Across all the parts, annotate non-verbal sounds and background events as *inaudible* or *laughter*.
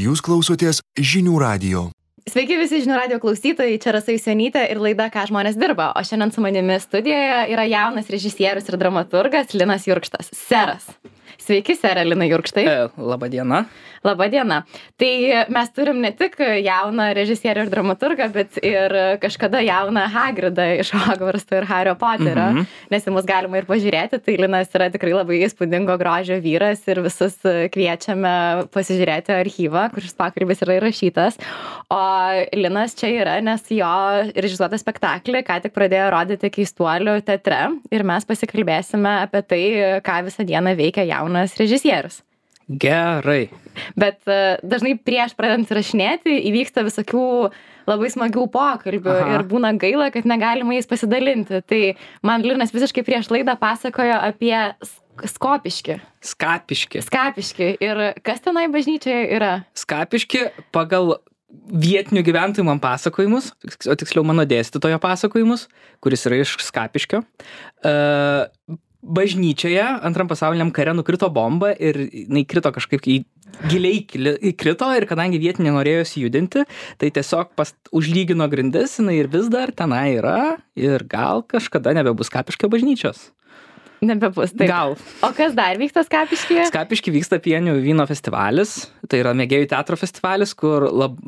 Jūs klausotės žinių radio. Sveiki visi žinių radio klausytojai, čia Rasa Jusenytė ir laida Ką žmonės dirba. O šiandien su manimi studijoje yra jaunas režisierius ir dramaturgas Linas Jurkštas. Seras. Sveiki, serė Lina Jurkštai. E. Labą dieną. Tai mes turim ne tik jauną režisierių ir dramaturgą, bet ir kažkada jauną Hagridą iš Hogwartso ir Hario Poterio, Mhm. nes į mus galima ir pažiūrėti. Tai Linas yra tikrai labai įspūdingo grožio vyras ir visus kviečiame pasižiūrėti archyvą, kur šis pokalbis yra įrašytas. O Linas čia yra, nes jo režisuotą spektaklį ką tik pradėjo rodyti keistuolių teatre ir mes pasikalbėsime apie tai, ką visą dieną veikia jaunas režisierius. Gerai. Bet e, dažnai prieš pradedant įrašinėti įvyksta visokių labai smagių pokalbių Aha. ir būna gaila, kad negalima jais pasidalinti. Tai man Linas visiškai prieš laidą pasakojo apie sk- Skopiški. Skapiški. Skapiški. Ir kas tenai bažnyčioje yra? Skapiški pagal vietinių gyventojų man pasakojimus, o tiksliau mano dėstytojo pasakojimus, kuris yra iš Skapiškio. Uh, bažnyčioje antram pasauliniam kare nukrito bomba ir jinai krito kažkaip į giliai kili- įkrito ir kadangi vietiniai norėjo judinti, tai tiesiog pas, užlygino grindis, jinai ir vis dar tenai yra ir gal kažkada nebebus Skapiškio bažnyčios. Nebebus. Taip. Gal. O kas dar vyksta Skapiškyje? Skapiški vyksta pienių vyno festivalis, tai yra mėgėjų teatro festivalis, kur lab,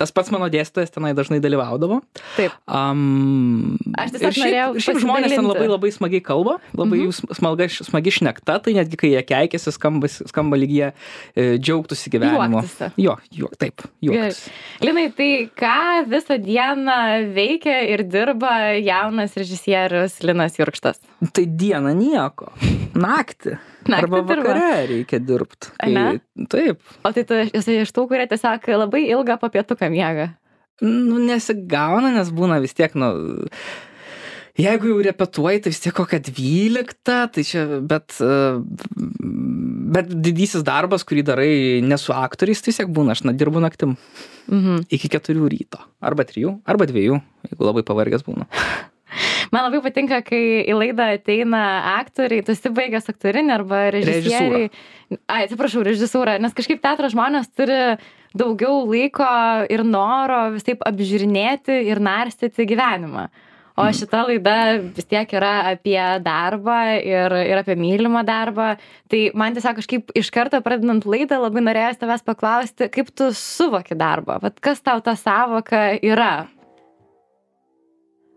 tas pats mano dėstytojas tenai dažnai dalyvaudavo. Taip. Um, Aš tiesiog šiaip, norėjau šiaip žmonės ten labai labai smagiai kalba, labai Mhm. jų smalga, smagi šnekta, tai netgi kai jie keikėsi, skamba, skamba lyg jie e, džiaugtųsi gyvenimu. Juoktųsi. Jo, jo, taip, juoktis. Linai, tai ką visą dieną veikia ir dirba jaunas režisierius Linas Jurkštas? Tai diena nieko, *laughs* naktį. Naktį Arba dirba. vakare reikia dirbti. Ane? Taip. O tai tu esi iš tų, kurie tiesiog labai ilgą papietuką miega. Nu, nesigauna, nes būna vis tiek, nu, jeigu jau repetuoji, tai vis tiek kokią dvyliktą, tai čia, bet, e, bet didysis darbas, kurį darai ne su aktoriais, tai vis tiek būna, aš na, dirbu naktim Mhm. iki keturių ryto, arba trijų, arba dviejų, jeigu labai pavargęs būna. *laughs* Man labai patinka, kai į laidą ateina aktoriai, tu esi baigęs aktorinį arba režisieriai. Ai, atsiprašau, režisūrą, nes kažkaip teatro žmonės turi daugiau laiko ir noro vis taip apžiūrinėti ir narstyti gyvenimą. O šita laida vis tiek yra apie darbą ir, ir apie mylimą darbą. Tai man tiesiog kažkaip iš karto pradedant laidą labai norėjau tavęs paklausti, kaip tu suvoki darbą. Vat kas tau ta savoka yra?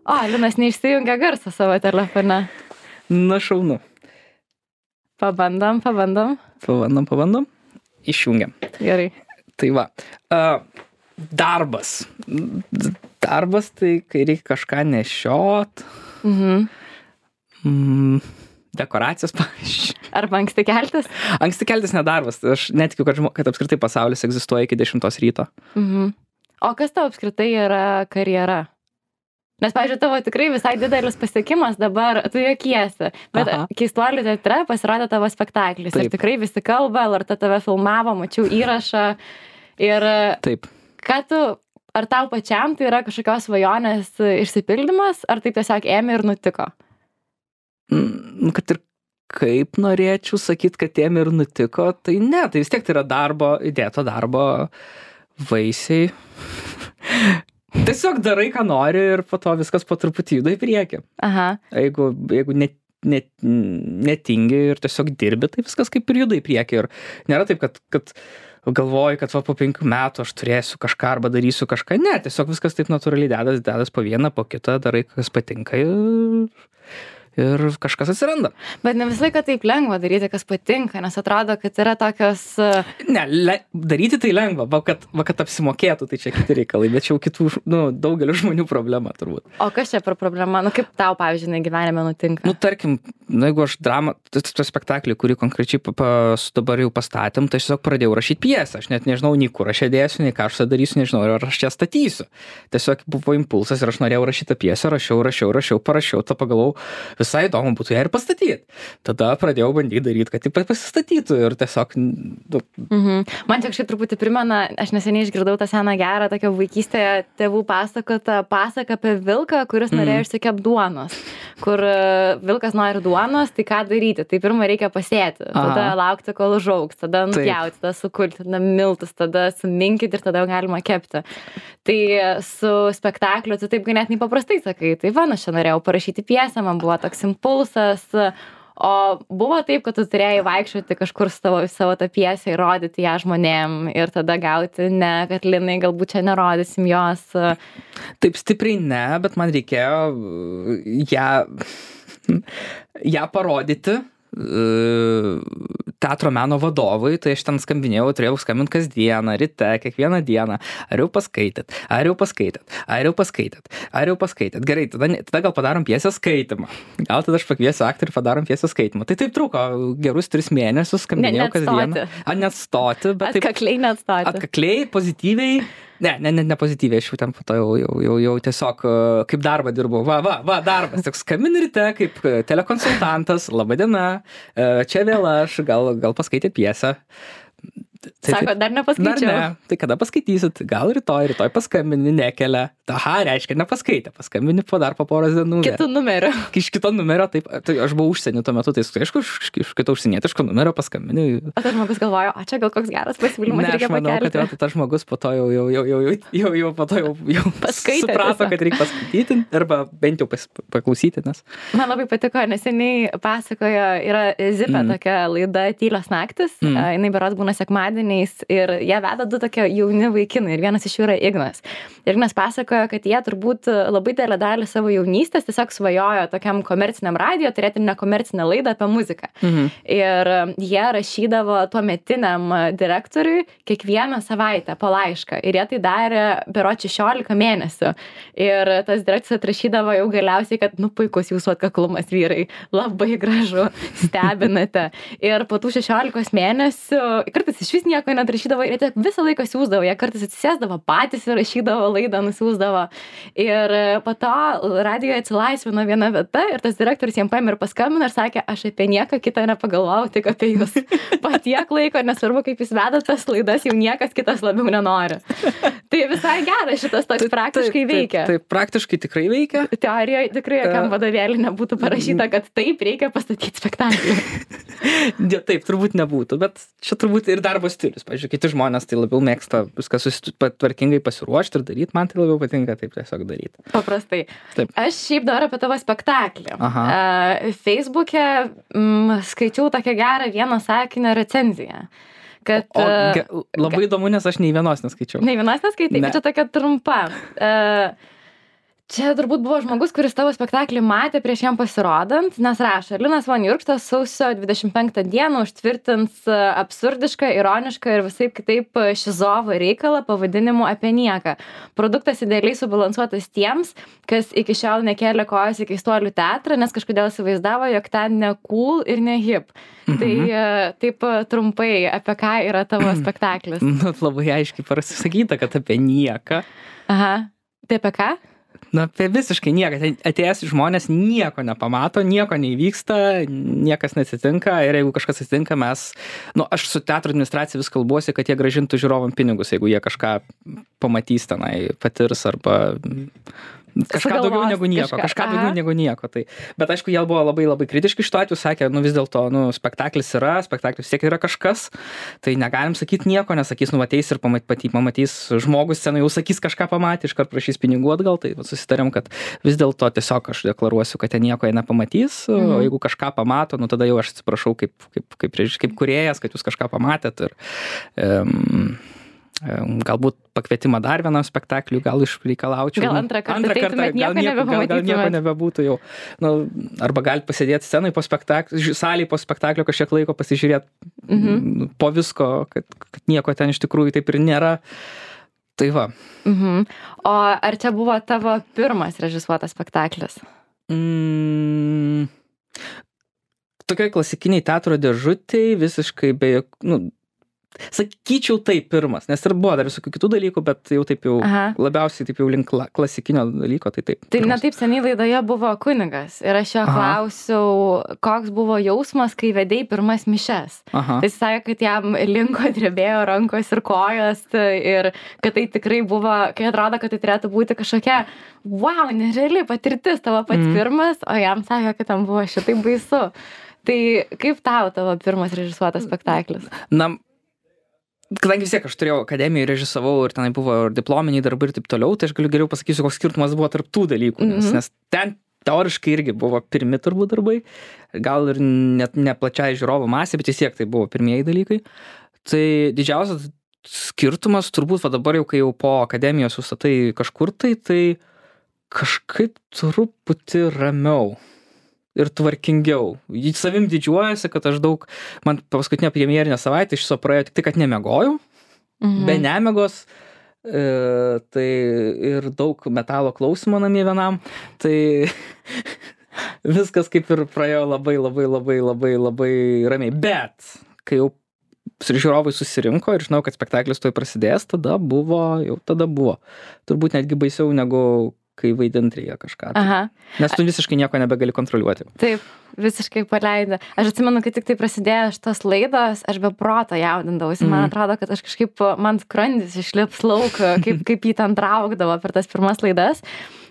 O, Linas neišsijungia garso savo telefone. Na šaunu. Pabandom, pabandom. Pabandom, pabandom. Išjungiam. Gerai. Tai va. Uh, darbas. Darbas tai, kai reikia kažką nešiot. Mhm. Mm, dekoracijas, *laughs* pavyzdžiui. Arba anksti keltis? Anksti keltis nedarbas. Aš netikiu, kad, žmo, kad apskritai pasaulis egzistuoja iki 10 ryto. Mhm. O kas tau apskritai yra karjera? Nes, pavyzdžiui, tavo tikrai visai didelis pasiekimas dabar, tu jokiesi, bet Aha. keistuolių teatre pasirodė tavo spektaklis. Ir Taip. tikrai visi kalba, LRT tave filmavo, mačiau įrašą. Ir Taip. ką tu, ar tau pačiam tai yra kažkokios svajonės išsipildymas, ar tai tiesiog ėmė ir nutiko? Mm, Nu, kad ir kaip norėčiau sakyti, kad tiem ir nutiko, tai ne, tai vis tiek tai yra darbo, įdėto darbo vaisiai. Tiesiog darai, ką nori ir po to viskas po truputį juda į priekį. Aha. Jeigu, jeigu net, net, netingi ir tiesiog dirbi, tai viskas kaip ir juda į priekį. Ir nėra taip, kad, kad galvoji, kad va, po penkių metų aš turėsiu kažką arba darysiu kažką. Ne, tiesiog viskas taip natūraliai dedas, dedas po vieną, po kitą, darai, kas patinka ir, ir kažkas atsiranda. Bet ne visą laiką taip lengva daryti, kas patinka, nes atrodo, kad yra tokios... uh, Ne, le, daryti tai lengva, va kad, va, kad apsimokėtų, tai čia kiti reikalai, bet čia jau kitų, nu, daugelio žmonių problema turbūt. O kas čia per problema? Nu, kaip tau, pavyzdžiui, gyvenime nutinka? Nu, tarkim, nu, jeigu aš dramą, tas spektaklį, kurį konkrečiai pa, pa, dabar jau pastatėm, tai aš tiesiog pradėjau rašyti pjesę. Aš net nežinau, nei kur aš dėsiu, nei ką aš darysiu, nežinau, ar aš ją statysiu. Tiesiog buvo impulsas ir aš norėjau rašyti tą pjesę, rašiau, rašiau, rašiau, parašiau, tą pagalvojau, visai įdomu būtų ją ir pastatyti. Tada pradėjau bandyti daryti, kad ji pasistatytų ir tiesiog... Nu, Mhm. Man tik šiaip truputį primena, aš neseniai išgirdau tą seną gerą, tokią vaikystėje tėvų pasakotą pasaką apie vilką, kuris Mhm. norėjo išsikep duonos. Kur e, vilkas nori duonos, tai ką daryti? Tai pirmą reikia pasėti, tada Aha. laukti, kol užaugs, tada nupjauti, tada sukulti, tada miltus, tada suminkyti ir tada jau galima kepti. Tai su spektakliu tu taip ganėtinai paprastai sakai, tai va, aš čia norėjau parašyti piesę, man buvo toks impulsas. O buvo taip, kad tu turėjai vaikščioti kažkur savo, savo tą piesę ir rodyti ją žmonėm ir tada gauti, ne, kad linai galbūt čia nerodysim jos. taip stipriai ne, bet man reikėjo uh, ją, *laughs* ją parodyti uh, teatro meno vadovui, tai aš ten skambinėjau, turėjau skambinti kasdieną, ryte, kiekvieną dieną. Ar jau paskaitėt, ar jau paskaitėt, ar jau paskaitėt, ar jau paskaitėt. Gerai, tada, ne- tada gal padarom piesės skaitimą. Gal tada aš pakviesiu aktorių, padarom piesės skaitimą. Tai taip truko gerus tris mėnesius, skambinėjau net kasdieną. stoti. A, net stoti, bet Atkakliai net stoti. atkakliai, pozityviai. Ne, ne, ne, ne pozityviai, aš jau ten po to jau, jau, jau, jau tiesiog e, kaip darbą dirbau. Va, va, va, darbas. Toks skambin ryte kaip e, telekonsultantas, laba diena, e, čia vėl aš, gal, gal paskaitė piesę. Tai- Sako, dar Dar nepaskaičiau. ne, tai kada paskaitysit, gal rytoj, rytoj paskambini, nekelia. Aha, reiškia, nepaskaitė, paskambini po dar po poros dienų. vėl. Kitų numerių. Iš kito numerio, taip, tai aš buvau užsienį tuo metu, tai aišku, iš, kito užsienietiško numerio paskambini, O tas žmogus galvojo, o čia gal koks geras pasiūlymas Ne, aš manau, kad pakelti. jo, tai tas žmogus po to jau, jau, jau, jau, jau, jau, jau, po to jau, jau *laughs* Paskaitė suprato, tiesiog. kad reikia paskaityti arba bent jau pas, paklausyti, nes. Man labai patiko, neseniai pasakojo, yra Zipė Mm. tokia laida Tylios naktis, Mm. mm. jinai beros būna sekmadieniais ir ją veda du tokie jauni vaikinai ir vienas iš jų yra Ignas. Ir Ignas pasakojo, kad jie turbūt labai didelę dalį savo jaunystės tiesiog svajojo tokiam komerciniam radio turėti nekomercinę laidą apie muziką. Mhm. Ir jie rašydavo tuo metiniam direktoriui kiekvieną savaitę po laišką. Ir jie tai darė bero 16 mėnesių. Ir tas direktorius atrašydavo jau galiausiai, kad, nu, puikus jūsų atkaklumas vyrai, labai gražu, stebinate. Ir po tų 16 mėnesių, kartais iš vis nieko netrašydavo, ir jie visą laiką siūsdavo, jie kartais atsisėsdavo patys ir rašydavo laidą, nusiūsdavo. Ir po to radijoje atsilaisvino viena vieta ir tas direktorius jam paėmė ir paskambino ir sakė, aš apie nieką kitą nepagalvojau, tik apie jūs. *laughs* Patiek laiko, nesvarbu, kaip jūs vedat tas laidas, jau niekas kitas labiau nenori. Tai visai geras šitas toks praktiškai veikia. Taip, taip, praktiškai tikrai veikia. Teorijoje tikrai jokiam E, vadovėlį nebūtų parašyta, kad taip reikia pastatyti spektaklį. *laughs* Taip, turbūt nebūtų, bet čia turbūt ir darbo stilius. Pavyzdžiui, kiti žmonės tai labiau mėgsta viską pa- tvarkingai pasiruošti ir daryti, man tai labiau patinka taip tiesiog daryti. Paprastai. Taip. Aš šiaip dar apie tavo spektaklį. Aha. Uh, Facebook'e mm, skaičiau tokią gerą vieno sakinio recenziją. Kad, O, ge, labai įdomu, nes aš nei vienos neskaičiau. Ne vienas neskaitai, Ne. bet čia tokia trumpa. Uh, Čia turbūt buvo žmogus, kuris tavo spektaklį matė prieš jam pasirodant, nes rašo, Linas Von Jurkstas sausio 25 dieną užtvirtins e, absurdišką, ironišką ir visai kitaip e, šizovą reikalą pavadinimu apie nieką. Produktas idealiai subalansuotas tiems, kas iki šiol nekėlė kojos į keistuolių teatrą, nes kažkodėl įsivaizdavo, jog ten ne cool ir ne hip. Mhm. Tai taip trumpai, apie ką yra tavo spektaklis. *laughs* Nu, labai aiškiai pasisakyta, kad apie nieką. Aha. Tai apie ką? Na, apie visiškai nieką. Atėjęs žmonės nieko nepamato, nieko neįvyksta, niekas neatsitinka ir jeigu kažkas atsitinka, mes, nu, aš su teatro administracija vis kalbuosi, kad jie gražintų žiūrovam pinigus, jeigu jie kažką pamatys tenai, patirs arba kažką Sugalvos daugiau negu nieko, kažką. kažką Aha. daugiau negu nieko. Tai, bet aišku, jie buvo labai labai kritiški šituo atveju, sakė, nu vis dėlto, nu, spektaklis yra, spektaklis tiek yra kažkas, tai negalim sakyti nieko, nes sakys, nu, ateis ir pamat, pati, pamatys žmogus scenoje, jau sakys kažką pamatė, iškart prašys pinigų atgal, tai susitarėm, kad vis dėlto tiesiog aš deklaruosiu, kad ten nieko jie nepamatys, mhm. o jeigu kažką pamato, nu tada jau aš atsiprašau kaip, kaip, kaip, kaip, kaip kuriejas, kad jūs kažką pamatėt ir um, Galbūt pakvietimą dar vienam spektakliui, gal išreikalaučiau. Gal antrą kartą ateitumėt, gal, nieko gal, gal nieko nebebūtų jau. Nu, arba gali pasėdėti scenai po spektaklio, salėje po spektaklio kažkiek laiko pasižiūrėti Mhm. po visko, kad, kad nieko ten iš tikrųjų taip ir nėra. Tai va. Mhm. O ar čia buvo tavo pirmas režisuotas spektaklis? Mm, tokioj klasikiniai teatro dėžutėj visiškai be jok- nu, sakyčiau taip pirmas nes ir buvo dar visokių kitų dalykų bet jau taip jau Aha. labiausiai taip jau link kla klasikinio dalyko tai taip Tai pirmas. netaip seniai laidoje buvo kunigas ir aš jo Aha. klausiau, koks buvo jausmas, kai vedėjai pirmas mišes. aha Tai jis sakė, kad jam linko drebėjo rankos ir kojos tai ir kad tai tikrai buvo, kai atrodo, kad tai turėtų būti kažkokia, wow, nereali patirtis tavo pats Mhm. pirmas, o jam sakė, kad tam buvo šitai baisu. Tai kaip tau tavo pirmas režisuotas spektaklis? na kadangi vis tiek aš turėjau akademiją režisavau ir tenai buvo ir diplominiai darbai ir taip toliau tai aš galiu geriau pasakysiu koks skirtumas buvo tarp tų dalykų nes, Mhm. nes ten teoriškai irgi buvo pirmi turbūt darbai gal ir net ne plačiai žiūrovų masė bet vis tiek tai buvo pirmieji dalykai tai didžiausias skirtumas turbūt va dabar jau kai jau po akademijos visą tai kažkur tai tai kažkaip truputį ramiau ir tvarkingiau. Savim didžiuojasi, kad aš daug, man paskutinė premjerinė savaitė iš viso praėjo tik tai, kad nemegojau, Mhm. be nemegos, e, tai ir daug metalo klausimo namie vienam, tai *laughs* viskas kaip ir praėjo labai, labai, labai, labai, labai ramiai. Bet, kai jau žiūrovai susirinko ir žinau, kad spektaklis tuoj prasidės, tada buvo, jau tada buvo. Turbūt netgi baisiau negu kai vaidint reikia kažką. tai. Aha. Nes tu visiškai nieko nebegali kontroliuoti. Taip, visiškai paleidė. Aš atsimenu, kai tik tai prasidėjo šitos laidos, aš be proto jaudindavausi. Man Mhm. atrodo, kad aš kažkaip, man skrandis išlips lauk, kaip, *laughs* kaip jį ten traukdavo per tas pirmas laidas.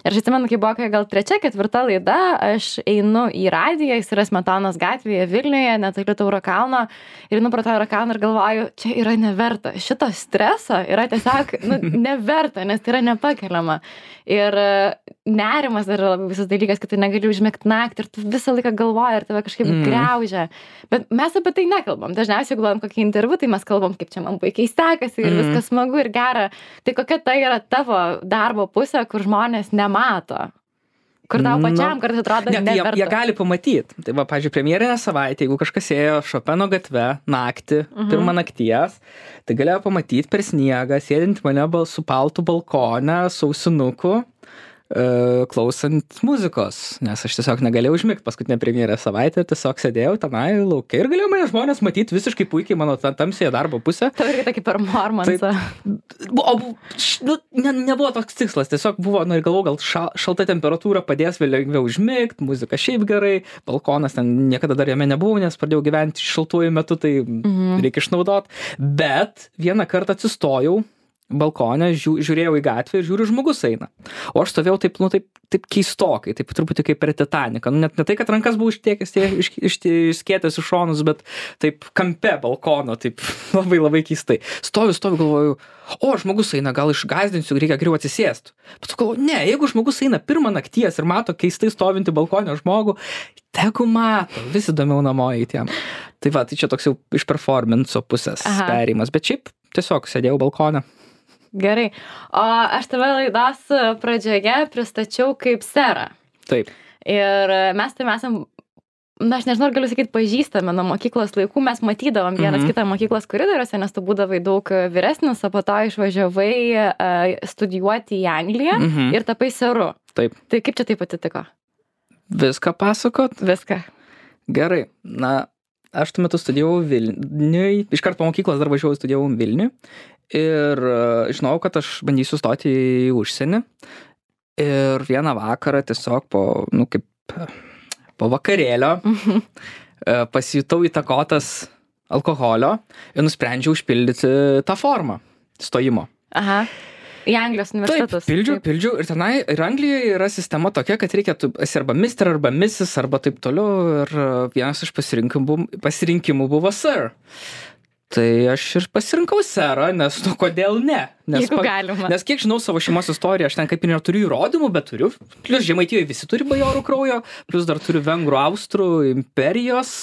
Ir aš atsimenu, kai buvo kokia gal trečia, ketvirta laida, aš einu į radiją, jis yra Smetonos gatvėje Vilniuje, netoli Tauro kalno. Ir einu pro Tauro kalną ir galvoju, čia yra neverta. Šito streso yra tiesiog nu, *laughs* neverta, nes tai yra nepakeliama. Ir e, nerimas dar yra labai visas dalykas, kad tu negali užmėgti naktį ir tu visą laiką galvoji ir tave kažkaip Mm. greužia. Bet mes apie tai nekalbam. Dažniausiai, jeigu duodam kokį interviu, tai mes kalbam, kaip čia man puikiai sekasi ir Mm. viskas smagu ir gera. Tai kokia tai yra tavo darbo pusė, kur žmonės nemato? Kur tau Nu, pačiam kartais atrodo, Ne, tai jie, jie gali pamatyti. Tai va, pažiūrėjau, premjerinę savaitę, jeigu kažkas ėjo Šopeno gatve naktį, Mhm. pirmą nakties, tai galėjo pamatyti per sniegą, sėdint mane bal, su paltu balkone, sausinuku, klausant muzikos, nes aš tiesiog negalėjau užmigti paskutinę premjerę savaitę, tiesiog sėdėjau tenai laukia ir galėjau mane žmonės matyti visiškai puikiai mano ta- tamsėje darbo pusę. Tau reikia tokį performansą. Bu- O nu, ne, nebuvo toks tikslas, tiesiog buvo, nu ir galvoju, gal ša, šalta temperatūra padės vėl lengviau užmigti, muzika šiaip gerai, balkonas ten niekada dar jame nebuvau, nes pradėjau gyventi šaltuoju metu, tai Mhm. reikia išnaudot. Bet vieną kartą atsistojau balkone, žiū, žiūrėjau į gatvę ir žiūriu, žmogus eina. O aš stovėjau taip, nu, taip, taip keistokai, taip truputį kaip per Titaniką. Nu, net ne tai, kad rankas buvau ištiekęs, tie iš, iš, išskėtęs iš šonus, bet taip kampe balkono, taip *laughs* labai labai keistai. Stoviu, stoviu, galvoju, o žmogus eina, gal išgazdinsiu, reikia geriau atsisėsti. Bet galvoju, ne, jeigu žmogus eina pirmą nakties ir mato keistai stovinti balkonę žmogų, tegu mato, vis įdomiau namo eiti jam. Tai va, tai čia toks jau iš performanso pusės perėjimas, bet šiaip tiesiog sėdėjau balkone. Gerai. O aš tave laidos pradžioje pristačiau kaip serą. Taip. Ir mes tai esam, na aš nežinau, ar galiu sakyti, pažįstame nuo mokyklos laikų, mes matydavom vienas Mhm. kitą mokyklos koridoriuose, nes tu būdavai daug vyresnis, o po to išvažiavai uh, studijuoti į Angliją Mhm. ir tapai seru. Taip. Tai kaip čia taip atsitiko? Viską pasakot? Viską. Gerai. Na, aš tuo metu studijavau Vilniui. Iškart po mokyklos dar važiavau studijavau Vilniui. Ir e, žinojau, kad aš bandysiu stoti į užsienį. Ir vieną vakarą tiesiog po, nu, kaip po vakarėlio Mhm. e, pasijutau įtakotas alkoholio ir nusprendžiau užpildyti tą formą stojimo. Aha. Į Anglijos Taip, universitetus. pildžiau, Taip. pildžiau ir tenai, ir Anglijoje yra sistema tokia, kad reikia, tu esi arba mister, arba misis, arba taip toliau. Ir e, vienas iš pasirinkimų, pasirinkimų buvo sir. Tai aš ir pasirinkau serą, nes, nu, kodėl ne? Nes, Jeigu galima. nes kiek žinau savo šeimos istoriją, aš ten kaip ir neturiu įrodymų, bet turiu. Plius žemaitijoje visi turi bajorų kraujo, plus dar turiu vengrų, austrų, imperijos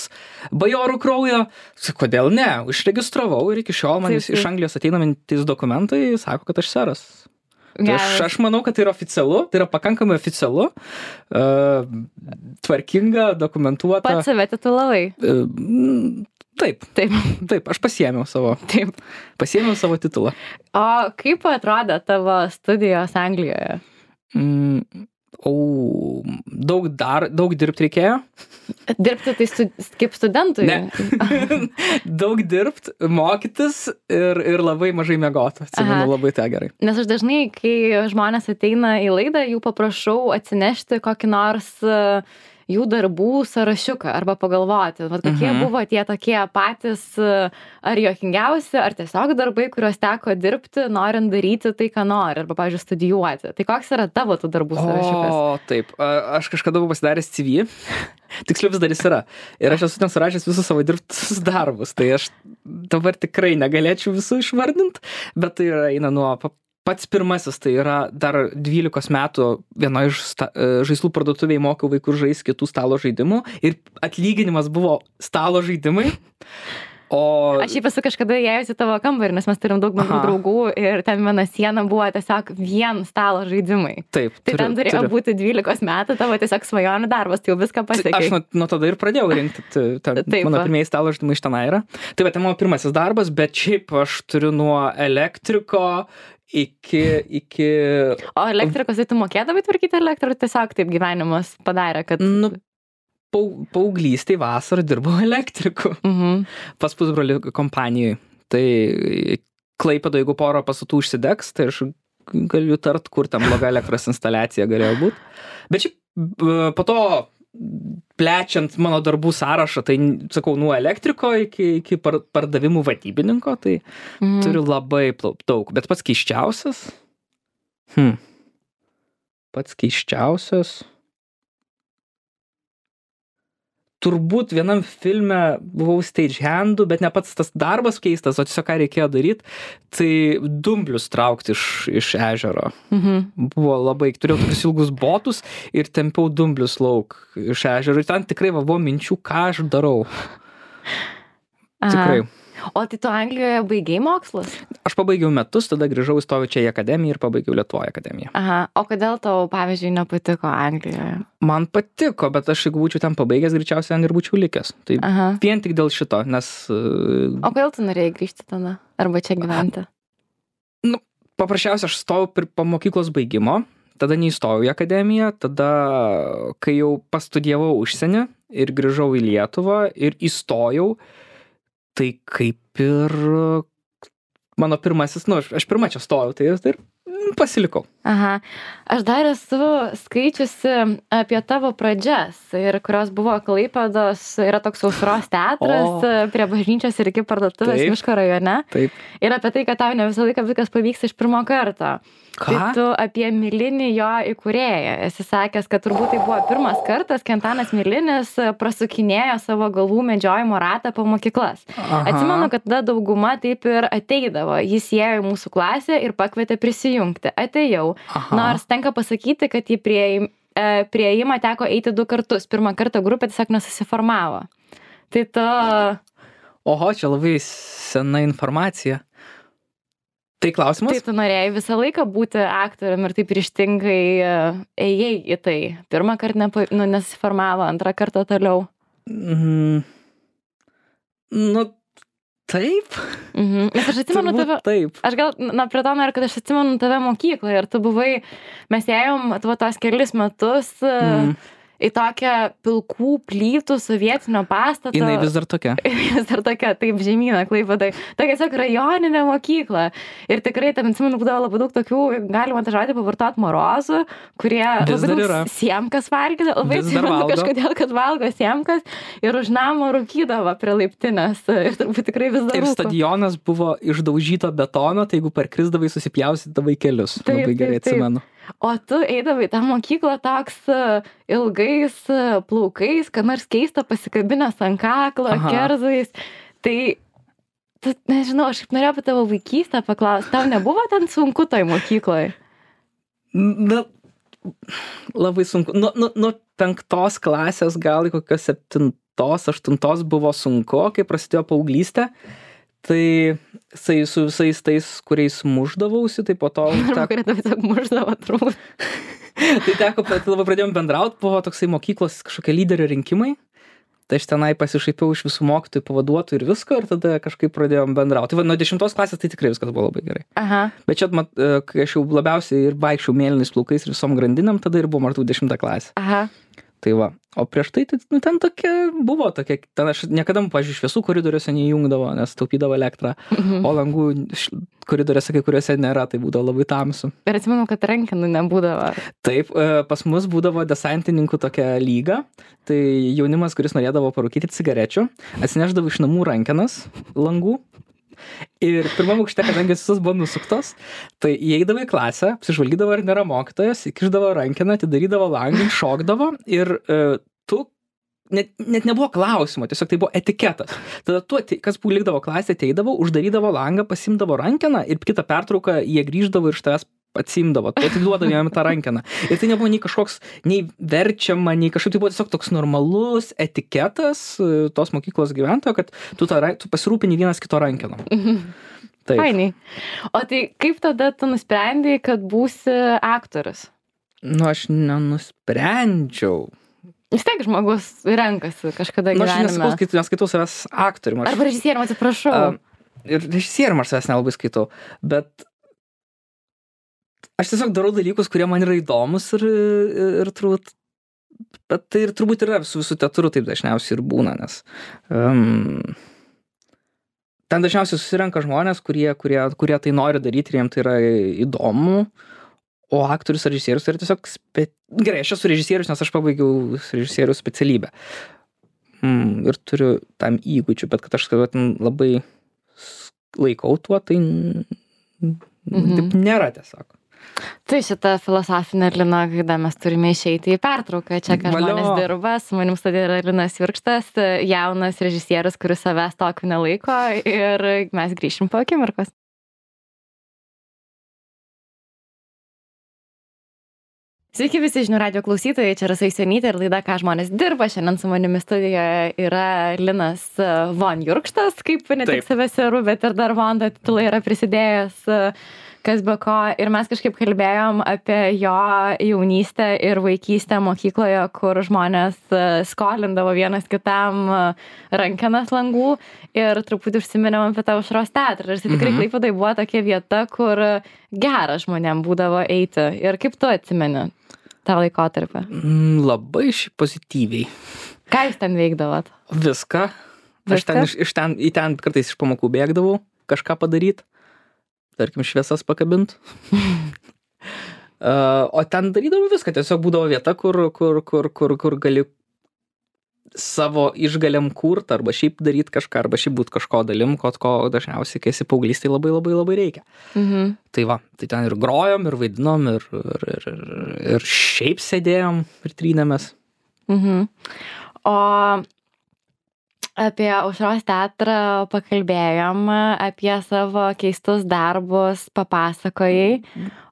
bajorų kraujo. Tai kodėl ne? Užregistravau ir iki šiol man Taip, iš. Anglijos ateinantys dokumentai sako, kad aš seras. Tai aš, aš manau, kad tai yra oficialu, tai yra pakankamai oficialu, uh, tvarkinga, dokumentuota. Pats save titulavai. Uh, taip, Taip, taip, aš pasiėmiau savo, taip. pasiėmiau savo titulą. O kaip atrodė tavo studijos Anglijoje? Mm, O, daug dar, daug dirbti reikėjo. Dirbti tai stu, kaip studentui? Ne. *laughs* daug dirbti, mokytis ir, ir labai mažai mėgoti. Atsimenu labai tą gerai. Nes aš dažnai, kai žmonės ateina į laidą, jų paprašau atsinešti kokį nors uh, jų darbų sąrašiuką arba pagalvoti, vat, kokie mhm. buvo tie tokie patys ar juokingiausi, ar tiesiog darbai, kuriuos teko dirbti, norint daryti tai, ką nori, arba, pavyzdžiui, studijuoti. Tai koks yra tavo tų darbų sąrašiukas? O, taip, aš kažkada buvau pasidaręs CV. *laughs* Tiksliau vis dar jis yra. Ir aš esu ten surašęs visus savo dirbtus darbus. Tai aš dabar tikrai negalėčiau visų išvardinti, bet tai yra eina nuo pats pirmasis tai yra dar dvylikos metų vienoj iš sta e, žaislų parduotuvėj mokiau vaikus žaist kitų stalo žaidimų ir atlyginimas buvo stalo žaidimai. O... Aš šiaip esu kažkada įėjusi tavo kambarį, nes mes turim daug bendrų draugų ir ten viena siena buvo tiesiog vien stalo žaidimai. Taip. Tai turiu, ten turėjo turiu. būti 12 metų tavo tiesiog svajonių darbas, tai jau viską pasiekė. Aš nuo, nuo tada ir pradėjau rinkti. *laughs* Ta, mano pirmieji stalo žaidimai iš ten yra. Tai va, tai mano pirmasis darbas, bet šiaip aš turiu nuo elektriko iki, iki... O elektrikos, tai tu mokėdavai tvarkyti elektrą, tiesiog taip gyvenimas padarė, kad... Nu, paauglystėj vasarą dirbau *laughs* elektriku. Mhm. Pas pusbrolį kompanijai. Tai klaipėdo, jeigu poro pastatų užsidegs, tai aš galiu tart, kur ten bloga elektros instaliacija galėjo būti. Bet šiaip po to plečiant mano darbų sąrašą, tai sakau, nuo elektriko iki, iki par, pardavimų vadybininko, tai mm. turiu labai daug. Bet pats keiščiausias. Hmm. Pats keiščiausias turbūt vienam filme buvau stagehandu, bet ne pats tas darbas keistas, o tiesiog ką reikėjo daryti, tai dumblius traukti iš, iš ežero. Mhm. Buvo labai, turėjau tokius ilgus botus ir tempiau dumblius lauk iš ežero ir ten tikrai va, buvo minčių, ką aš darau. Aha. Tikrai. O tai tu Anglijoje baigiai mokslus? Aš pabaigiau metus, tada grįžau įstojau čia į akademiją ir pabaigiau Lietuvoje akademiją. Aha, o kodėl tau, pavyzdžiui, nepatiko Anglijoje? Man patiko, bet aš jeigu būčiau ten pabaigęs, greičiausiai ten ir būčiau likęs. Tai Aha. vien tik dėl šito, nes... Uh... O kodėl tu norėjai grįžti tada? Arba čia gyventi? Nu, paprasčiausiai aš stojau po mokyklos baigimo, tada neįstojau į akademiją, tada, kai jau pastudijavau užsienį ir grįžau į Lietuvą ir įstojau, uh, tai kaip ir mano pirmasis, nu, aš, aš pirmą čia stojau, tai ir pasilikau. Aha. Aš dar esu skaičiusi apie tavo pradžias ir kurios buvo Klaipados, yra toks ausros *gasps* teatras o. prie bažnyčios ir iki parduotuvės Miško rajone. Taip. Ir apie tai, kad tau ne visą laiką viskas pavyks iš pirmo karto. Ką? Tai tu apie Milinį jo įkūrėją esi sakęs, kad turbūt tai buvo pirmas kartas, kai Antanas Milinis prasukinėjo savo galvų medžiojimo ratą po mokyklas. Aha. Atsimenu, kad tada dauguma taip ir ateidavo. Jis ėjo į mūsų klasę ir pakvietė prisijungti. Atėjau. Aha. Nors tenka pasakyti, kad į prie, e, prieimą teko eiti du kartus. Pirmą kartą grupė tiesiog nesusiformavo. Tai to... Oho, čia labai sena informacija. Tai klausimas? Tai tu norėjai visą laiką būti aktorium ir taip ryštingai e, ėjai į tai. Pirmą kartą nepa, nu, nesiformavo, antrą kartą toliau. Mm, nu, taip. Mhm. Nes aš atsimenu tave. Taip. Aš gal, na, prie to noriu, kad aš atsimenu tave mokykloje ir tu buvai, mes ėjom, tu tos kelis metus. Mm į tokią pilkų plytų sovietinio pastato. Jis vis dar tokia. *laughs* vis dar tokia, taip žemyną, klaipėdai. Tokia tiesiog rajoninė mokykla. Ir tikrai, tam atsimenu, būdavo labai daug tokių, galima tą žodį pavartoti morozų, kurie vis labai daug siemkas valgydavo. Labai atsimenu kažkodėl, kad valgo siemkas ir už namo rūkydavo prie laiptinės. *laughs* Ir turbūt tikrai vis dar. Ir stadionas buvo išdaužyto betono, tai jeigu parkrisdavai, susipjausydavai kelius. Taip, labai gerai taip, taip. atsimenu o tu eidavai į tą mokyklą toks e, ilgais e, plaukais, ką nors keista pasikabinęs ant kaklo, Aha. kerzais. Tai, tu, nežinau, aš kaip norėjau apie tavo vaikystę paklausti, tau nebuvo ten sunku toj mokykloje? Na, labai sunku. Nuo nu, nu penktos klasės gal į kokios septintos, aštuntos buvo sunku, kai prasidėjo paauglystė. Uh, tai sai su visais tais, kuriais muždavausi, tai po to... Teko... Kurie tiesiog muždavo, turbūt. *laughs* tai teko, labai pradėjom bendrauti, buvo toksai mokyklos kažkokie lyderio rinkimai. tai aš tenai pasišaipiau iš visų mokytojų pavaduotojų ir visko ir tada kažkaip pradėjom bendrauti tai va nuo dešimtos klasės tai tikrai viskas buvo labai gerai Aha. bet čia mat e, kai aš jau labiausiai ir vaikščiojau mėlynais plaukais ir visom grandinėm tada ir buvo maždaug dešimta klasė Aha. Tai va o prieš tai tai nu ten tokia buvo tokia ten aš niekada pavyzdžiui šviesų koridoriuose neįjungdavo nes taupydavo elektrą Mhm. o langų koridoriuose kai kuriuose nėra tai būdavo labai tamsu Ir atsimenu, kad rankinų nebūdavo. Taip, e, pas mus būdavo desantininkų tokia lyga, tai jaunimas, kuris norėdavo parūkyti cigarečių, atsineždavo iš namų rankenas langų. Ir pirmam aukšte, kadangi visus buvo nusuktos, tai įeidavo į klasę, apsižvalgydavo ar nėra mokytojas, įkiždavo rankeną, atidarydavo langą, šokdavo ir e, tu net, net nebuvo klausimo, tiesiog tai buvo etiketas. Tada tu, kas likdavo klasė, ateidavo, uždarydavo langą, pasimdavo rankeną ir kitą pertrauką jie grįždavo ir iš tavęs atsimdavo, tu atiduodavo jam tą rankeną. Ir tai nebuvo nei kažkoks, nei verčiama, nei kažkaip tai buvo tiesiog toks normalus etiketas e, tos mokyklos gyventojo, kad tu, tą, tu pasirūpini vienas kito rankeną. Taip. Fainiai. O tai kaip tada tu nusprendėjai, kad būsi aktorius? Nu, aš nenusprendžiau. Vis tiek žmogus renkasi kažkada Nu, aš gyvenime. nesakau, skaitu, neskaitau savęs aktoriumi. Aš, Arba režisierium, atsiprašau. Um, ir režisierium aš savęs nelabai skaitau, bet aš tiesiog darau dalykus, kurie man yra įdomus ir, ir, turbūt, bet tai ir turbūt yra su visų teatru taip dažniausiai ir būna, nes um, ten dažniausiai susirenka žmonės, kurie, kurie, kurie tai nori daryti ir jiems tai yra įdomu. O aktorius ar režisierius tai yra tiesiog... Spe... Gerai, aš esu režisierius, nes aš pabaigiau režisierių specialybę. Mm, ir turiu tam įgūdžių, bet kad aš kad ten labai laikau tuo, tai n- Mhm. taip nėra tiesiog. Tai šitą filosofinę Lino gaidą mes turime išeiti į pertrauką. Čia, Valio. žmonės dirba, su manim studija yra Linas Virkštas, jaunas režisierius, kuris savęs tokiu nelaiko ir mes grįšim po akimirkos. Sveiki visi žinių radio klausytojai, čia Rasai Senytė ir laida, ką žmonės dirba. Šiandien su manimi studijoje yra Linas Von Jurkštas, kaip ne tik savęs seru, bet ir dar Von titulai yra prisidėjęs, e, kas be ko. Ir mes kažkaip kalbėjom apie jo jaunystę ir vaikystę mokykloje, kur žmonės e, skolindavo vienas kitam e, rankenas langų ir truputį užsiminėm apie tą užros teatrą. Ir jis tikrai Mhm. Klaipėdai buvo tokia vieta, kur gera žmonėm būdavo eiti. Ir kaip tu atsimeni tą laikotarpį? Mm, Labai pozityviai. Ką jūs ten veikdavot? Viską. Aš ten, Viską? iš, iš ten, į ten kartais iš pamokų bėgdavau kažką padaryti. Tarkim, šviesas pakabint. *laughs* Uh, o ten darydavau viską, tiesiog būdavo vieta, kur, kur, kur, kur, kur gali savo išgaliam kurt, arba šiaip daryti kažką, arba šiaip būti kažko dalim, ko, ko dažniausiai, kai esi paauglys, tai labai labai labai reikia. Mhm. Tai va, tai ten ir grojom, ir vaidinom, ir, ir, ir, ir, ir šiaip sėdėjom ir trynėmės. Mhm. O apie aušros teatrą pakalbėjom, apie savo keistus darbus papasakojai.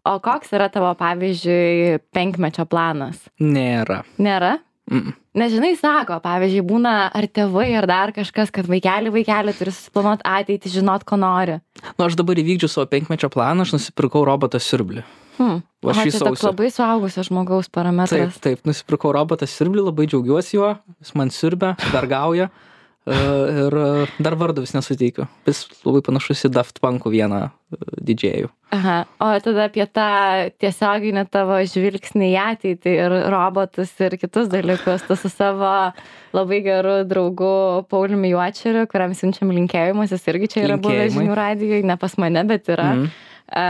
O koks yra tavo, pavyzdžiui, penkmečio planas? Nėra. Nėra? Mm. Nežinai, sako, pavyzdžiui, būna ar tėvai, ar dar kažkas, kad vaikeli, vaikeli turi susiplanuoti ateitį, žinot, ko nori. Nu, aš dabar įvykdžiu savo penkmečio planą, aš nusipirkau robotą siurblį. Hmm. Šį čia toks sausį. labai suaugusio žmogaus Taip, parametras. taip, nusipirkau robotą siurblį, labai džiaugiuosi juo, jis man siurbia, dargauja ir dar vardo vis nesuteikiu. Jis labai panašus į Daft Punkų vieną didžėjų. Aha. O tada apie tą tiesioginį tavo žvilgsnį į ateitį ir robotus ir kitus dalykus. Tu su savo labai geru draugu Pauliumi Juočeriu, kuriam siunčiam linkėjimus, jis irgi čia yra buvęs žinių radijoje, ne pas mane, bet yra. Mm. A,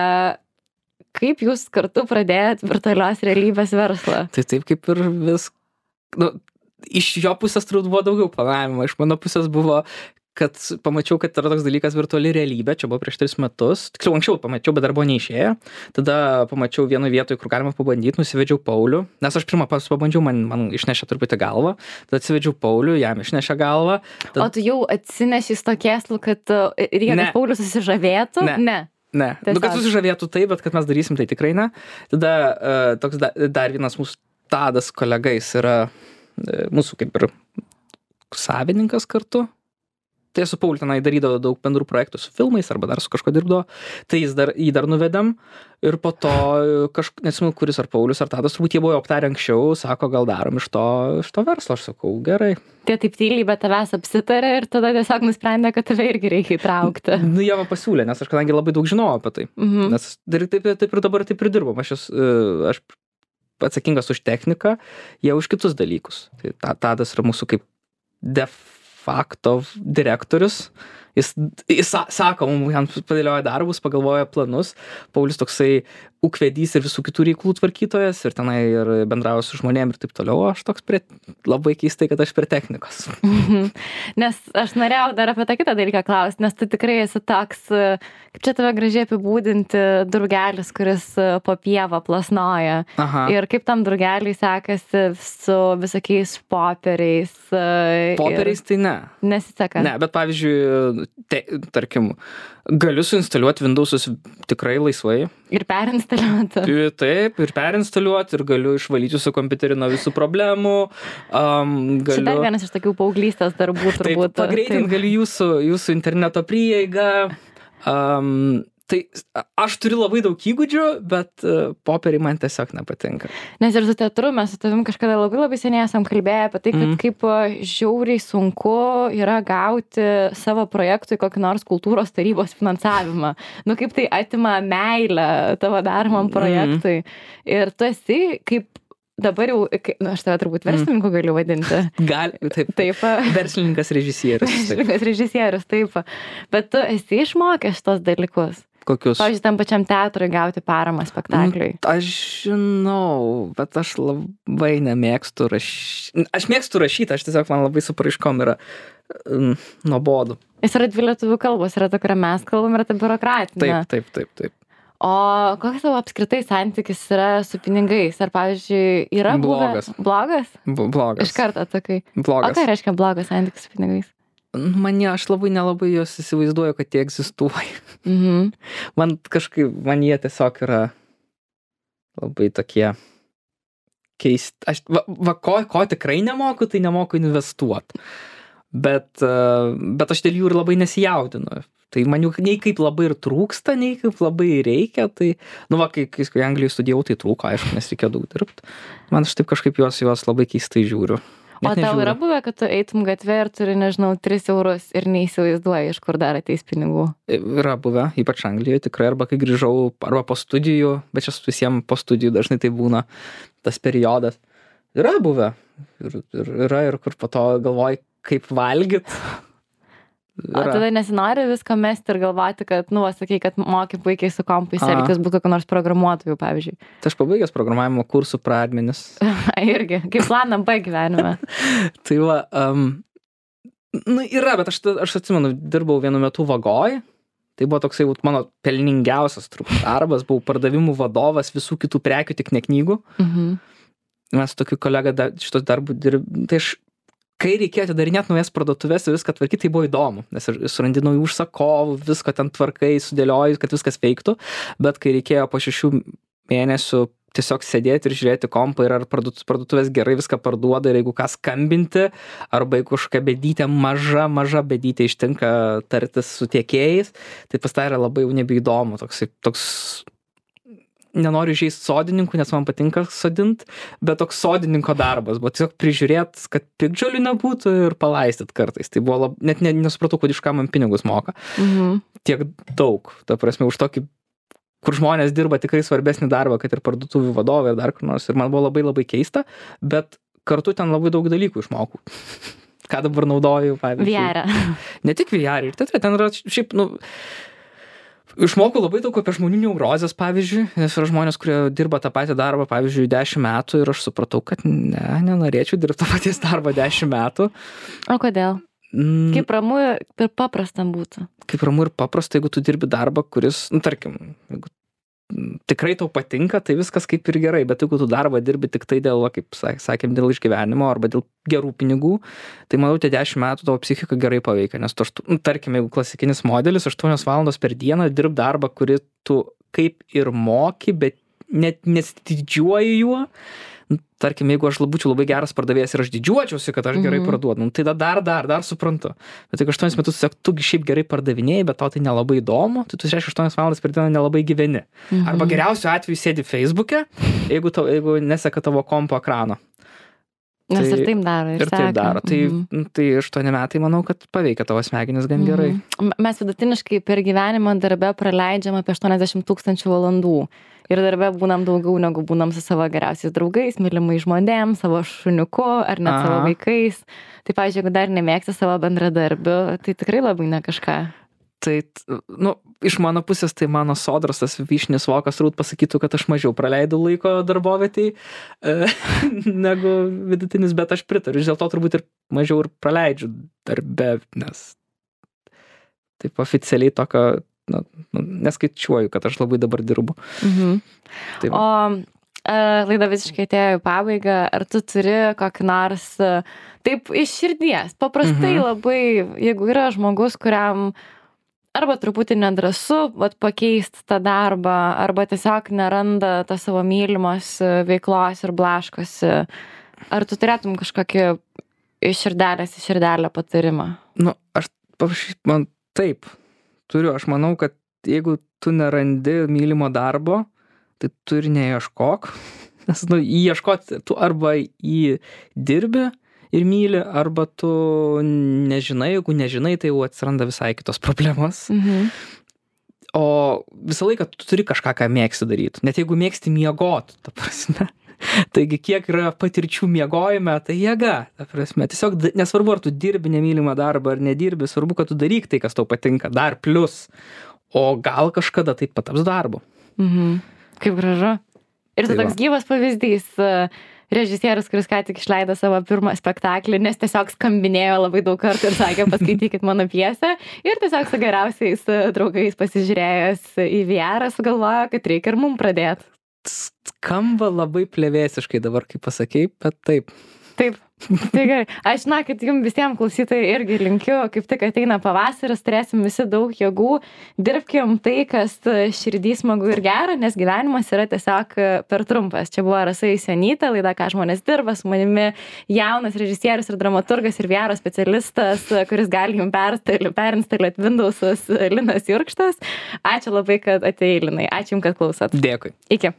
kaip jūs kartu pradėjot virtualios realybės verslą? Tai taip kaip ir vis. Nu, iš jo pusės turbūt buvo daugiau planavimo, iš mano pusės buvo kad pamačiau, kad yra toks dalykas virtuali realybė, čia buvo prieš tris metus, tiksliau anksčiau pamačiau, bet dar buvo neišėję, tada pamačiau vienoje vietoje, kur galima pabandyti, nusivedžiau Paulių, nes aš pirmą pas pabandžiau, man, man išnešė truputį galvą, tada atsivedžiau Paulių, jam išnešė galvą. Tad... O tu jau atsineši stokėslų, kad uh, reikia, kad Paulius susižavėtų? Ne. ne. Ne, nu, kad Tiesiog. susižavėtų taip, bet kad mes darysim, tai tikrai ne. Tada uh, toks da, dar vienas mūsų tadas kolega, jis yra uh, mūsų kaip ir savininkas kartu. tai su Pauliu tenai darydavo daug bendrų projektų su filmais arba dar su kažko dirbdavo, tai jis dar, jį dar nuvedėm ir po to kažkaip, nesimenu, kuris ar Paulius ar Tadas, turbūt jie buvo aptarę anksčiau, sako, gal darom iš to, iš to verslo, aš sakau, gerai. Tie taip tyliai, bet tavęs apsitarė ir tada tiesiog nusprendė, kad tave irgi reikia įtraukti. Nu, jie man pasiūlė, nes aš kadangi labai daug žinojau apie tai. Mhm. Nes ir taip, taip ir dabar taip ir dirbam. Aš, esu, aš atsakingas už techniką, jie už kitus dalykus. Tai Tadas yra mūsų kaip de facto direktorius, jis, jis sako, mums jam padėlioja darbus, pagalvoja planus, Paulius toksai ūkvedys ir visų kitų reikalų tvarkytojas ir tenai ir bendrauja su žmonėm ir taip toliau, aš toks prie, labai keistai, kad aš prie technikos. nes aš norėjau dar apie tą kitą dalyką klausti, nes tu tikrai esi toks, kaip čia tave gražiai apibūdinti, drugelis, kuris po pievą plasnoja. Aha. Ir kaip tam drugeliui sekasi su visokiais popieriais. Popieriais ir... tai ne. Nesiseka. Ne, bet pavyzdžiui, te, tarkim, galiu suinstaliuoti Windowsus tikrai laisvai. Ir perinstaliuoti. Taip, ir perinstaliuoti, ir galiu išvalyti jūsų kompiuterį nuo visų problemų. Um, galiu... Šitą vienas iš tokių paauglystės darbų turbūt. Taip, pagreitinti galiu jūsų, jūsų interneto prieigą. Um, tai aš turiu labai daug įgūdžių, bet uh, popieriai man tiesiog nepatinka. Nes ir su teatru mes su tavim kažkada labai labai seniai esam kalbėję apie tai, kad mm. kaip žiauriai sunku yra gauti savo projektui kokį nors kultūros tarybos finansavimą. Nu kaip tai atima meilę tavo daromam projektui. Mm. Ir tu esi kaip dabar jau, na, aš tave turbūt verslininku galiu vadinti. *laughs* Gali, taip. Taip. Verslininkas režisierius. *laughs* Verslininkas režisierius, taip. Bet tu esi išmokęs tos dalykus. Kokius? Pavyzdžiui, tam pačiam teatrui gauti paramą spektakliui. Mm, aš žinau, bet aš labai nemėgstu rašyti. Aš mėgstu rašyti, aš tiesiog man labai su paraiškom yra um, nuobodu. Jis yra dvi lietuvių kalbos, yra ta, kurią mes kalbam, yra ta biurokratinė. Taip, taip, taip, taip. O koks tavo apskritai santykis yra su pinigais? Ar, pavyzdžiui, yra blogas? Buvę... Blogas? B blogas. Iš karto atsakai. Blogas. O ką reiškia blogas santykis su pinigais? Man jie, aš labai nelabai juos įsivaizduoju, kad jie egzistuoja. Mhm. Man kažkaip, man jie tiesiog yra labai tokie keisti. Aš, va, va ko, ko tikrai nemoku, tai nemoku investuoti. Bet, bet aš dėl jų ir labai nesijaudinu. Tai man jų nei kaip labai ir trūksta, nei kaip labai reikia. Tai, nu, va, kai, kai Anglijoje studijavau, tai trūko, aišku, nes reikėjo daug dirbti. Man aš taip kažkaip juos, juos labai keistai žiūriu. O tau nežiūriu. yra buvę, kad tu eitum gatvė ir turi, nežinau, 3 eurus ir neįsivaizduoji, iš kur dar ateis pinigų? Yra buvę, ypač Anglijoje tikrai, arba kai grįžau, arba po studijų, bet čia visiems po studijų dažnai tai būna tas periodas. Yra buvę. Ir, ir yra ir kur po to galvoj, kaip valgyt. O tada nesinori visko mesti ir galvoti, kad, nu, sakai, kad moki puikiai su kompais elgtis, būtų kokiu nors programuotoju, pavyzdžiui. Tai aš pabaigęs programavimo kursų pradmenis. *laughs* Irgi, kaip planą B gyvenime. *laughs* tai va, um, nu, yra, bet aš, aš atsimenu, dirbau vienu metu vagoj. Tai buvo toksai mano pelningiausias darbas, buvau pardavimų vadovas visų kitų prekių, tik ne knygų. Mhm. Mes tokiu kolega da, šitos darbų dirbom. Tai aš kai reikėjo atidarinėt naujas parduotuves ir viską tvarkyt tai buvo įdomu nes ir surandi naujų užsakovų visko ten tvarkai sudėlioji kad viskas veiktų. Bet kai reikėjo po šešių mėnesių tiesiog sėdėti ir žiūrėti kompą ir ar parduot parduotuvės gerai viską parduoda ir jeigu ką skambinti arba jeigu kažkokia bėdytė maža maža bėdytė ištinka tartis su tiekėjais tai pasidarė labai jau nebeįdomu toksai toks nenoriu įžeist sodininkų, nes man patinka sodint, bet toks sodininko darbas buvo tiesiog prižiūrėt, kad pikdžiolių nebūtų ir palaistyt kartais. Tai buvo, lab, net ne, nesupratau, kad iš ką man pinigus moka. Mhm. Tiek daug, ta prasme, už tokį kur žmonės dirba tikrai svarbesnį darbą, kad ir parduotuvių vadovai ir dar kur nors. Ir man buvo labai labai keista, bet kartu ten labai daug dalykų išmokau. *laughs* Ką dabar naudoju, pavyzdžiui. VR. Ne tik VR, ir teatre ten yra šiaip, nu, išmokau labai daug apie žmonių neurozes pavyzdžiui nes yra žmonės kurie dirba tą patį darbą pavyzdžiui dešim metų ir aš supratau kad ne nenorėčiau dirbt to paties darbo dešim metų. O kodėl? Mm. kaip ramu ir paprasta būtų. Kaip ramu ir paprasta jeigu tu dirbi darbą kuris nu tarkim jeigu tikrai tau patinka, tai viskas kaip ir gerai, bet jeigu tu darbą dirbi tik tai dėl, kaip sakėm, dėl išgyvenimo arba dėl gerų pinigų, tai manau, tie 10 metų tavo psichika gerai paveikia, nes tu, nu, tarkim, jeigu klasikinis modelis, 8 valandos per dieną dirb darbą, kurį tu kaip ir moki, bet net nesididžiuoji juo, tarkim, jeigu aš būčiau labai geras pardavėjas ir aš didžiuočiausi, kad aš gerai Mhm. parduodu, nu, tai tada dar, dar, dar suprantu. Bet jeigu 8 metus tiesiog tu šiaip gerai pardavinėjai, bet tau tai nelabai įdomu, tai tu 6-8 valandas per dieną nelabai gyveni. Mhm. Arba geriausiu atveju sėdi Facebook'e, jeigu, tau, jeigu neseka tavo kompo ekrano. Nes tai- ir taip daro. Ir taip seka. daro. Tai, mm. tai 8 metai, manau, kad paveikia tavo smegenis gan gerai. Mhm. Mes vidutiniškai per gyvenimą darbe praleidžiam apie 80 tūkstančių valandų. Ir darbe būnam daugiau negu būnam su savo geriausiais draugais, mylimais žmonėm, savo šuniuku ar net Aha. savo vaikais. Tai, pavyzdžiui, jeigu dar nemėgsti savo bendradarbių, tai tikrai labai ne kažką. Tai, nu, iš mano pusės, tai mano sodros, tas vyšnis vokas rūt pasakytų, kad aš mažiau praleidau laiko darbovietėj e, *laughs* negu vidutinis, bet aš pritariu. Dėl to turbūt ir mažiau ir praleidžiu darbe, nes taip oficialiai tokio, nu, nu, neskaičiuoju, kad aš labai dabar dirbu. Mhm. Tai va. O e, laida visiškai atėjo į pabaigą. Ar tu turi kokį nors, e, taip iš širdies, paprastai Mhm. labai, jeigu yra žmogus, kuriam arba truputį nedrasu, vat pakeisti tą darbą, arba tiesiog neranda tos savo mylimos e, veiklos ir blaškosi, ar tu turėtum kažkokį iš širdelės į širdelę patarimą? Nu, aš man taip, turiu, aš manau, kad jeigu tu nerandi mylimo darbo, tai tu ir neieškok, *laughs* nes, nu, ieškoti, tu arba jį dirbi ir myli, arba tu nežinai, jeigu nežinai, tai jau atsiranda visai kitos problemos. Mhm. O visą laiką tu turi kažką, ką mėgsti daryti, net jeigu mėgsti miegot, ta prasme. *laughs* Taigi, kiek yra patirčių miegojime, tai jėga, ta prasme. Tiesiog nesvarbu, ar tu dirbi nemylimą darbą ar nedirbi, svarbu, kad tu daryk tai, kas tau patinka, dar plus. O gal kažkada tai pataps darbu. Mhm. Kaip gražu. Ir tai Tai toks gyvas pavyzdys. e, Režisierius, kuris ką tik išleido savo pirmą spektaklį, nes tiesiog skambinėjo labai daug kartų ir sakė, paskaitykit mano piesę. Ir tiesiog su geriausiais e, draugais pasižiūrėjęs į VR, sugalvojo, kad reikia ir mum pradėti. Skamba labai plėvėsiškai dabar, kaip pasakėjai, bet taip. Taip. Tai gerai. Aš, na, kad jums visiems klausytojai irgi linkiu, kaip tik ateina pavasaris, turėsim visi daug jėgų, dirbkim tai, kas širdį smagu ir gera, nes gyvenimas yra tiesiog e, per trumpas. Čia buvo Rasa Įsenyta, laida, ką žmonės dirba, su manimi jaunas režisierius ir dramaturgas ir viero specialistas, e, kuris gali jums perinstaliuoti Windows'us e, Linas Jurkštas. Ačiū labai, kad atėjai, Linai. Ačiū jums, kad klausot. Dėkui. Iki.